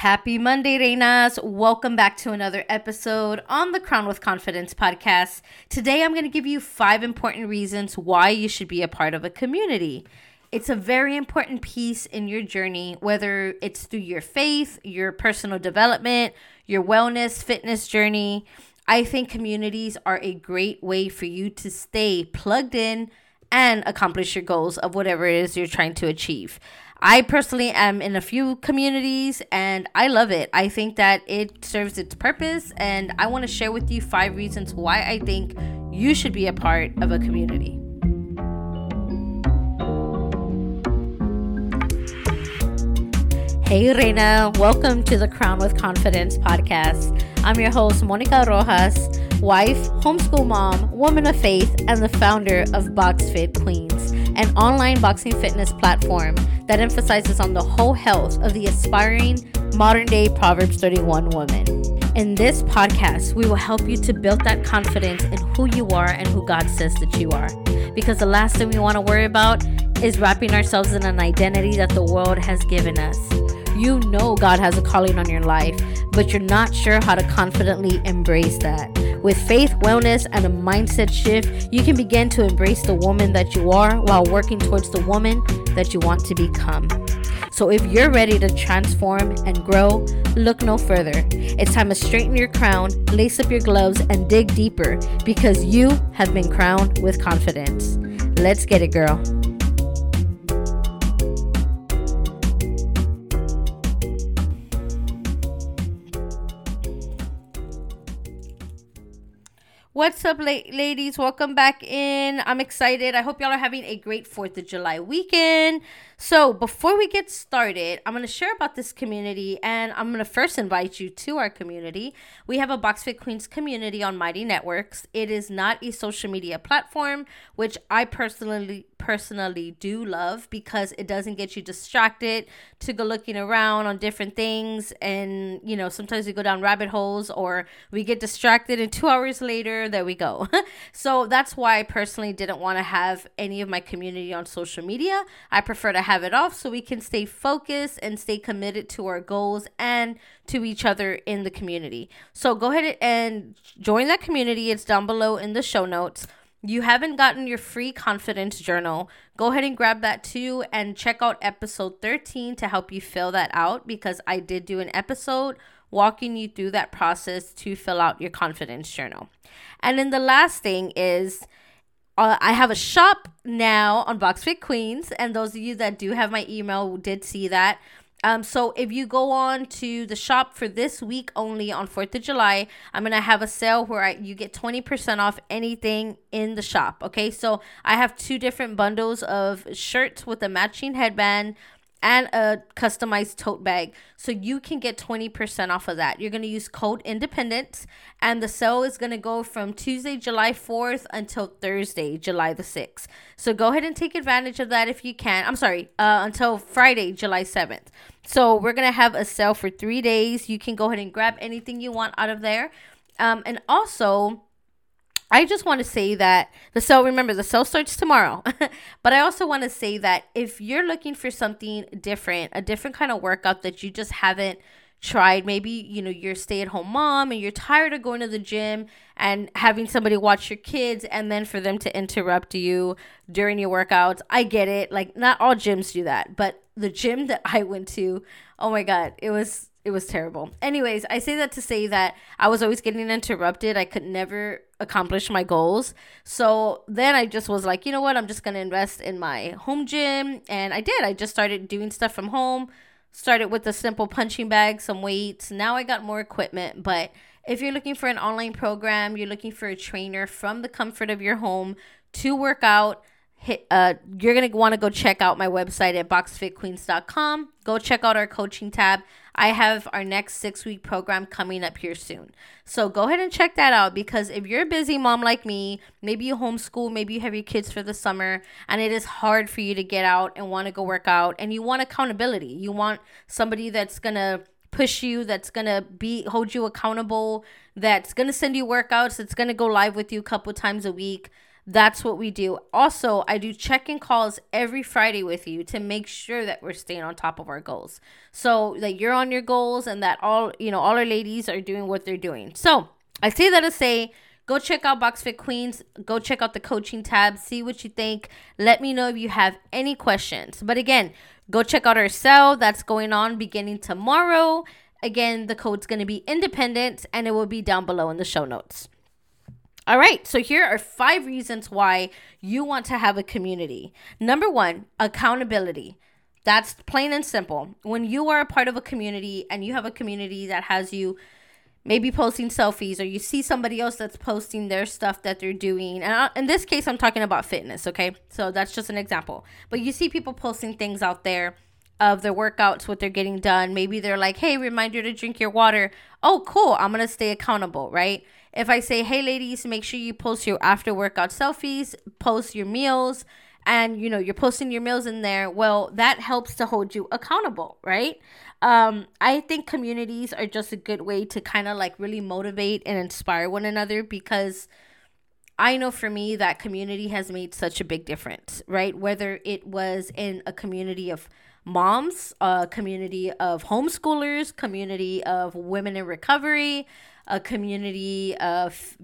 Happy Monday, Reinas. Welcome back to another episode on the Crown with Confidence podcast. Today, I'm going to give you five important reasons why you should be a part of a community. It's a very important piece in your journey, whether it's through your faith, your personal development, your wellness, fitness journey. I think communities are a great way for you to stay plugged in and accomplish your goals of whatever it is you're trying to achieve. I personally am in a few communities and I love it. I think that it serves its purpose, and I want to share with you five reasons why I think you should be a part of a community. Hey, Reina, welcome to the Crown with Confidence podcast. I'm your host, Monica Rojas, wife, homeschool mom, woman of faith, and the founder of Box Fit Queens, an online boxing fitness platform that emphasizes on the whole health of the aspiring modern day Proverbs 31 woman. In this podcast, we will help you to build that confidence in who you are and who God says that you are. Because the last thing we want to worry about is wrapping ourselves in an identity that the world has given us. You know God has a calling on your life, but you're not sure how to confidently embrace that. With faith, wellness, and a mindset shift, you can begin to embrace the woman that you are while working towards the woman that you want to become. So if you're ready to transform and grow, look no further. It's time to straighten your crown, lace up your gloves, and dig deeper because you have been crowned with confidence. Let's get it, girl. What's up, la- ladies? Welcome back in. I'm excited. I hope y'all are having a great 4th of July weekend. So, before we get started, I'm going to share about this community and I'm going to first invite you to our community. We have a BoxFit Queens community on Mighty Networks. It is not a social media platform, which I personally personally do love because it doesn't get you distracted to go looking around on different things and you know sometimes we go down rabbit holes or we get distracted and 2 hours later there we go. so that's why I personally didn't want to have any of my community on social media. I prefer to have it off so we can stay focused and stay committed to our goals and to each other in the community. So go ahead and join that community. It's down below in the show notes. You haven't gotten your free confidence journal. Go ahead and grab that too and check out episode 13 to help you fill that out because I did do an episode walking you through that process to fill out your confidence journal. And then the last thing is uh, I have a shop now on BoxFit Queens, and those of you that do have my email did see that. Um, so if you go on to the shop for this week only on 4th of July, I'm going to have a sale where I, you get 20% off anything in the shop. Okay. So I have two different bundles of shirts with a matching headband, and a customized tote bag. So you can get 20% off of that. You're going to use code independence and the sale is going to go from Tuesday, July 4th until Thursday, July the 6th. So go ahead and take advantage of that if you can. I'm sorry, uh, until Friday, July 7th. So we're going to have a sale for three days. You can go ahead and grab anything you want out of there. Um, and also, I just want to say that the sale, remember, the sale starts tomorrow. but I also want to say that if you're looking for something different, a different kind of workout that you just haven't tried, maybe, you know, you're stay at home mom and you're tired of going to the gym and having somebody watch your kids and then for them to interrupt you during your workouts. I get it. Like, not all gyms do that. But the gym that I went to, oh my God, it was it was terrible. Anyways, I say that to say that I was always getting interrupted. I could never accomplish my goals. So then I just was like, you know what? I'm just going to invest in my home gym. And I did. I just started doing stuff from home. Started with a simple punching bag, some weights. Now I got more equipment. But if you're looking for an online program, you're looking for a trainer from the comfort of your home to work out, hit uh you're gonna want to go check out my website at boxfitqueens.com go check out our coaching tab. I have our next six week program coming up here soon. So go ahead and check that out because if you're a busy mom like me maybe you homeschool maybe you have your kids for the summer and it is hard for you to get out and want to go work out and you want accountability. You want somebody that's gonna push you that's gonna be hold you accountable that's gonna send you workouts that's gonna go live with you a couple times a week That's what we do. Also, I do check in calls every Friday with you to make sure that we're staying on top of our goals. So that you're on your goals and that all, you know, all our ladies are doing what they're doing. So I say that to say, go check out Box Fit Queens. Go check out the coaching tab. See what you think. Let me know if you have any questions. But again, go check out our sale that's going on beginning tomorrow. Again, the code's going to be independent and it will be down below in the show notes. All right, so here are five reasons why you want to have a community. Number one, accountability. That's plain and simple. When you are a part of a community and you have a community that has you maybe posting selfies or you see somebody else that's posting their stuff that they're doing and I, in this case i'm talking about fitness okay so that's just an example but you see people posting things out there of their workouts what they're getting done maybe they're like hey reminder to drink your water oh cool i'm gonna stay accountable right if i say hey ladies make sure you post your after workout selfies post your meals and you know you're posting your meals in there well that helps to hold you accountable right? Um i think communities are just a good way to kind of like really motivate and inspire one another because i know for me that community has made such a big difference right? Whether it was in a community of moms a community of homeschoolers community of women in recovery a community of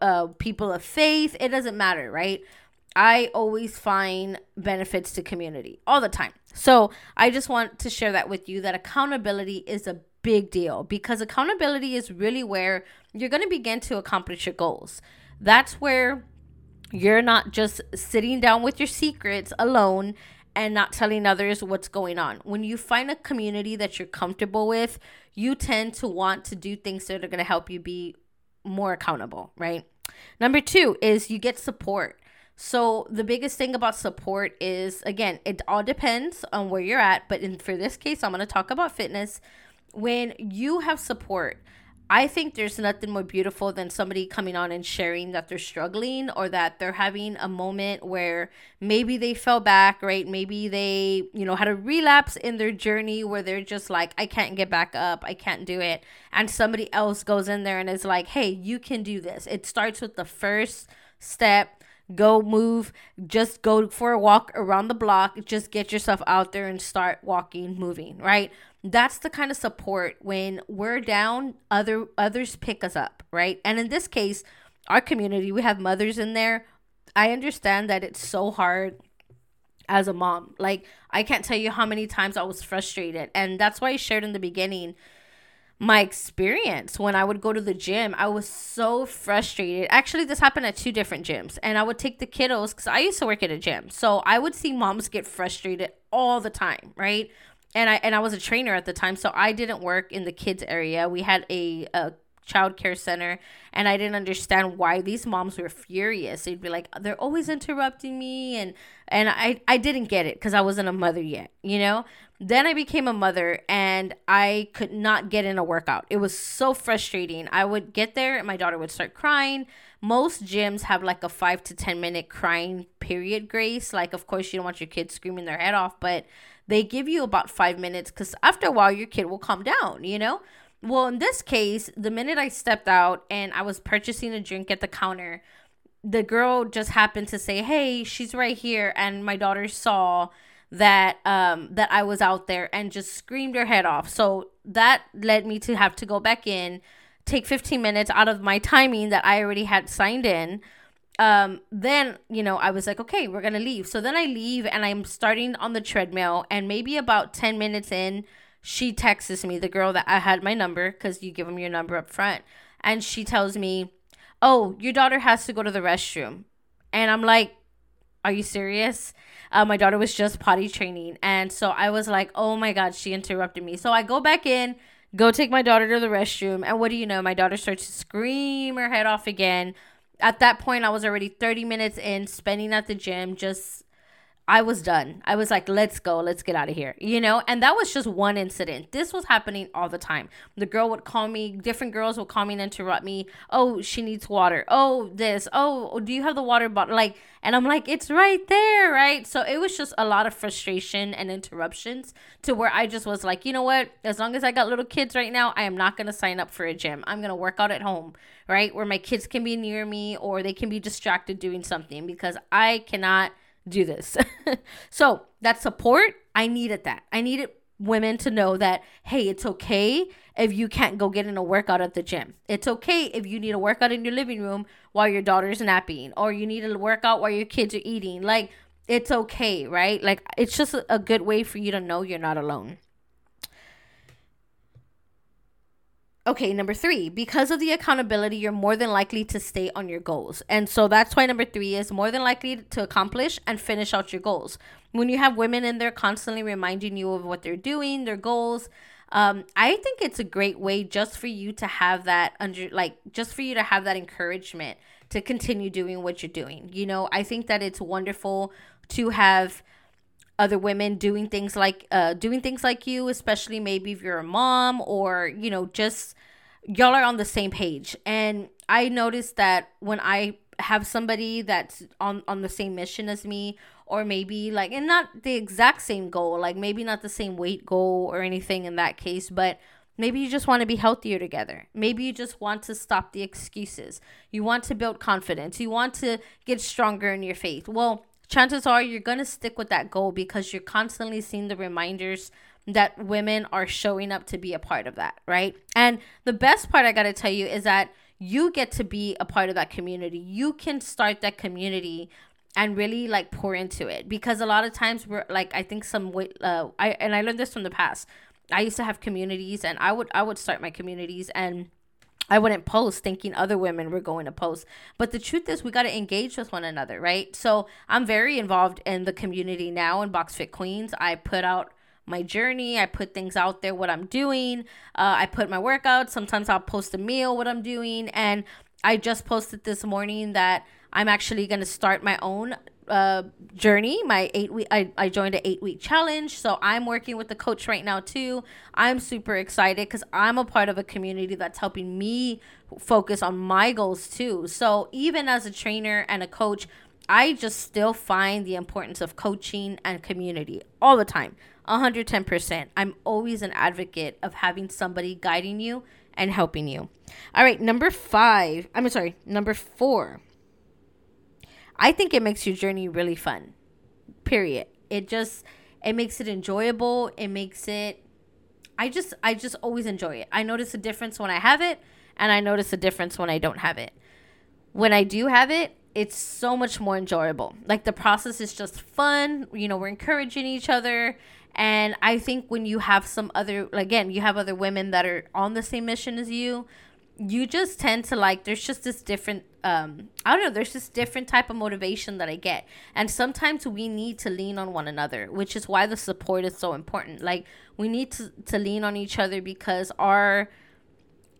uh, people of faith it doesn't matter right I always find benefits to community all the time. So I just want to share that with you that accountability is a big deal because accountability is really where you're going to begin to accomplish your goals. That's where you're not just sitting down with your secrets alone and not telling others what's going on. When you find a community that you're comfortable with, you tend to want to do things that are going to help you be more accountable, right? Number two is you get support. So the biggest thing about support is again, it all depends on where you're at, but in for this case, I'm going to talk about fitness. When you have support, I think there's nothing more beautiful than somebody coming on and sharing that they're struggling or that they're having a moment where maybe they fell back, right? Maybe they, you know, had a relapse in their journey where they're just like, I can't get back up, I can't do it. And somebody else goes in there and is like, hey, you can do this. It starts with the first step go move just go for a walk around the block just get yourself out there and start walking moving right that's the kind of support when we're down other others pick us up right and in this case our community we have mothers in there i understand that it's so hard as a mom like i can't tell you how many times i was frustrated and that's why i shared in the beginning my experience when I would go to the gym. I was so frustrated. Actually, this happened at two different gyms, and I would take the kiddos because I used to work at a gym. So I would see moms get frustrated all the time, right? And I and I was a trainer at the time, so I didn't work in the kids area. We had a, a child care center and I didn't understand why these moms were furious. They'd be like, they're always interrupting me and and I, I didn't get it because I wasn't a mother yet, you know? Then I became a mother and I could not get in a workout. It was so frustrating. I would get there and my daughter would start crying. Most gyms have like a five to 10 minute crying period grace. Like, of course, you don't want your kids screaming their head off, but they give you about five minutes because after a while, your kid will calm down, you know? Well, in this case, the minute I stepped out and I was purchasing a drink at the counter, the girl just happened to say, "Hey, she's right here," and my daughter saw that um that I was out there and just screamed her head off. So that led me to have to go back in, take 15 minutes out of my timing that I already had signed in. Um then, you know, I was like, "Okay, we're going to leave." So then I leave and I'm starting on the treadmill and maybe about 10 minutes in, she texts me, the girl that I had my number cuz you give them your number up front, and she tells me, "Oh, your daughter has to go to the restroom." And I'm like, "Are you serious?" Uh, my daughter was just potty training. And so I was like, oh my God, she interrupted me. So I go back in, go take my daughter to the restroom. And what do you know? My daughter starts to scream her head off again. At that point, I was already 30 minutes in, spending at the gym, just I was done. I was like, let's go, let's get out of here, you know? And that was just one incident. This was happening all the time. The girl would call me, different girls would call me and interrupt me. Oh, she needs water. Oh, this. Oh, do you have the water bottle? Like, and I'm like, it's right there, right? So it was just a lot of frustration and interruptions to where I just was like, you know what? As long as I got little kids right now, I am not going to sign up for a gym. I'm going to work out at home, right? Where my kids can be near me or they can be distracted doing something because I cannot do this. so that support, I needed that. I needed women to know that, hey, it's okay if you can't go get in a workout at the gym. It's okay if you need a workout in your living room while your daughter's napping or you need a workout while your kids are eating. Like, it's okay, right? Like, it's just a good way for you to know you're not alone. Okay, number three, because of the accountability, you're more than likely to stay on your goals. And so that's why number three is more than likely to accomplish and finish out your goals. When you have women in there constantly reminding you of what they're doing, their goals, um, I think it's a great way just for you to have that under, like, just for you to have that encouragement to continue doing what you're doing. You know, I think that it's wonderful to have other women doing things like uh doing things like you especially maybe if you're a mom or you know just y'all are on the same page. And i noticed that when i have somebody that's on on the same mission as me or maybe like and not the exact same goal like maybe not the same weight goal or anything in that case but maybe you just want to be healthier together. Maybe you just want to stop the excuses. You want to build confidence. You want to get stronger in your faith. Well chances are you're going to stick with that goal because you're constantly seeing the reminders that women are showing up to be a part of that, right? And the best part I got to tell you is that you get to be a part of that community. You can start that community and really like pour into it because a lot of times we're like I think some way uh I and I learned this from the past. I used to have communities and I would I would start my communities and I wouldn't post thinking other women were going to post. But the truth is, we got to engage with one another, right? So I'm very involved in the community now in Box Fit Queens. I put out my journey. I put things out there, what I'm doing. Uh, I put my workouts. Sometimes I'll post a meal, what I'm doing. And I just posted this morning that I'm actually going to start my own uh, journey. My eight week, I, I joined an eight week challenge. So I'm working with the coach right now too. I'm super excited because I'm a part of a community that's helping me focus on my goals too. So even as a trainer and a coach, I just still find the importance of coaching and community all the time. 110%. I'm always an advocate of having somebody guiding you and helping you. All right, number five. I'm sorry, number four I think it makes your journey really fun. Period. It just it makes it enjoyable. It makes it I just I just always enjoy it. I notice a difference when I have it and I notice a difference when I don't have it. When I do have it, it's so much more enjoyable. Like the process is just fun. You know, we're encouraging each other. And I think when you have some other, again, you have other women that are on the same mission as you, you just tend to like there's just this different um i don't know there's this different type of motivation that i get. And sometimes we need to lean on one another which is why the support is so important. Like we need to, to lean on each other because our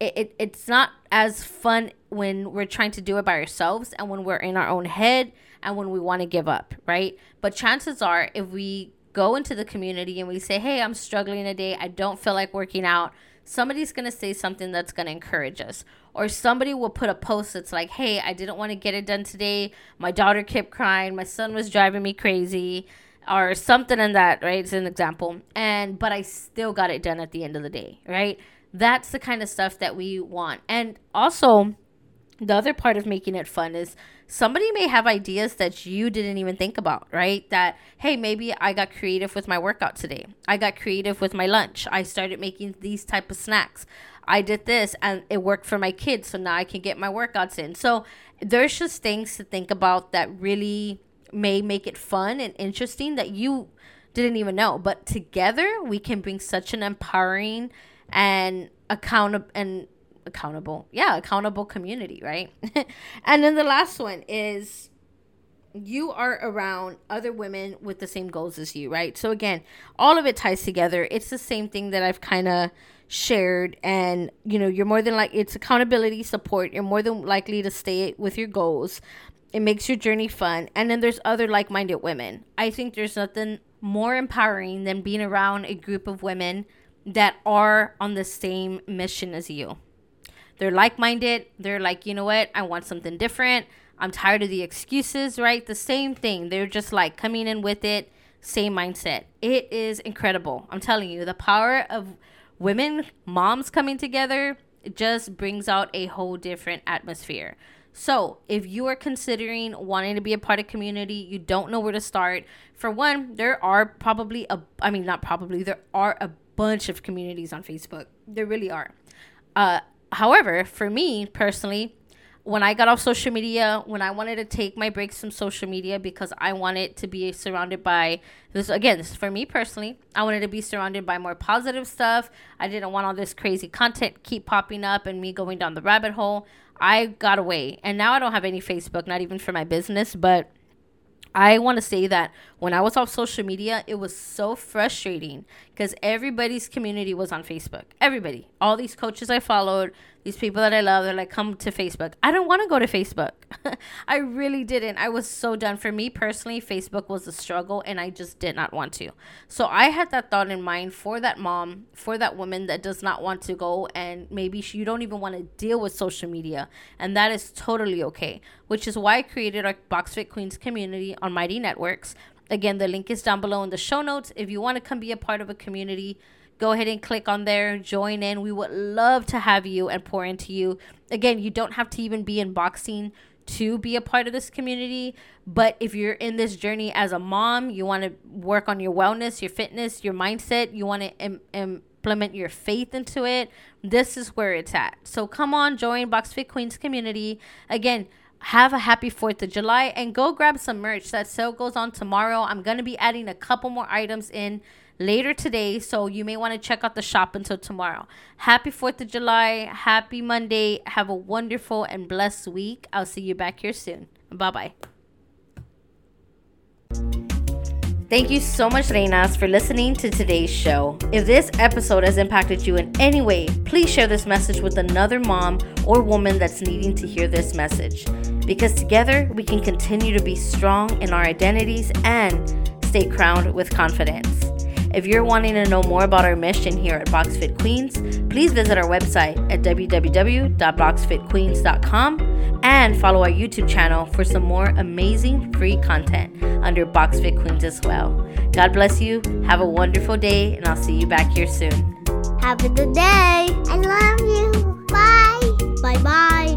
it, it it's not as fun when we're trying to do it by ourselves and when we're in our own head and when we want to give up right? But chances are if we go into the community and we say hey i'm struggling today. I don't feel like working out somebody's going to say something that's going to encourage us. Or somebody will put a post that's like, hey, I didn't want to get it done today. My daughter kept crying. My son was driving me crazy. Or something in that, right? It's an example. And, but I still got it done at the end of the day, right? That's the kind of stuff that we want. And also, the other part of making it fun is somebody may have ideas that you didn't even think about right? That hey maybe i got creative with my workout today. I got creative with my lunch. I started making these type of snacks. I did this and it worked for my kids so now i can get my workouts in. So there's just things to think about that really may make it fun and interesting that you didn't even know. But together we can bring such an empowering and accountable and accountable yeah accountable community right and then the last one is you are around other women with the same goals as you right so again all of it ties together it's the same thing that i've kind of shared and you know you're more than like it's accountability support you're more than likely to stay with your goals It makes your journey fun. And then there's other like minded women. I think there's nothing more empowering than being around a group of women that are on the same mission as you. They're like minded. They're like, you know what? I want something different. I'm tired of the excuses, right? The same thing. They're just like coming in with it, same mindset. It is incredible. I'm telling you, the power of women, moms coming together, just brings out a whole different atmosphere. So, if you are considering wanting to be a part of community, you don't know where to start. For one, there are probably a I mean not probably, there are a bunch of communities on Facebook. There really are. Uh however, for me personally, when I got off social media, when I wanted to take my breaks from social media because I wanted to be surrounded by this again, this for me personally. I wanted to be surrounded by more positive stuff. I didn't want all this crazy content keep popping up and me going down the rabbit hole. I got away. And now I don't have any Facebook, not even for my business, but I want to say that when I was off social media, it was so frustrating because everybody's community was on Facebook. Everybody, all these coaches I followed, these people that I love, they're like, come to Facebook. I don't want to go to Facebook. I really didn't. I was so done. For me personally, Facebook was a struggle and I just did not want to. So I had that thought in mind for that mom, for that woman that does not want to go and maybe she, you don't even want to deal with social media. And that is totally okay, which is why I created our BoxFit Queens community on Mighty Networks. Again, the link is down below in the show notes. If you want to come be a part of a community, go ahead and click on there, join in. We would love to have you and pour into you. Again, you don't have to even be in boxing to be a part of this community. But if you're in this journey as a mom, you want to work on your wellness, your fitness, your mindset, you want to Im- implement your faith into it, this is where it's at. So come on, join Box Fit Queens community. Again, have a happy 4th of July and go grab some merch. That sale goes on tomorrow. I'm going to be adding a couple more items in later today. So you may want to check out the shop until tomorrow. Happy 4th of July. Happy Monday. Have a wonderful and blessed week. I'll see you back here soon. Bye bye. Thank you so much, Reinas, for listening to today's show. If this episode has impacted you in any way, please share this message with another mom or woman that's needing to hear this message. Because together we can continue to be strong in our identities and stay crowned with confidence. If you're wanting to know more about our mission here at BoxFit Queens, please visit our website at www.boxfitqueens.com and follow our YouTube channel for some more amazing free content under BoxFit Queens as well. God bless you. Have a wonderful day, and I'll see you back here soon. Have a good day. I love you. Bye. Bye bye.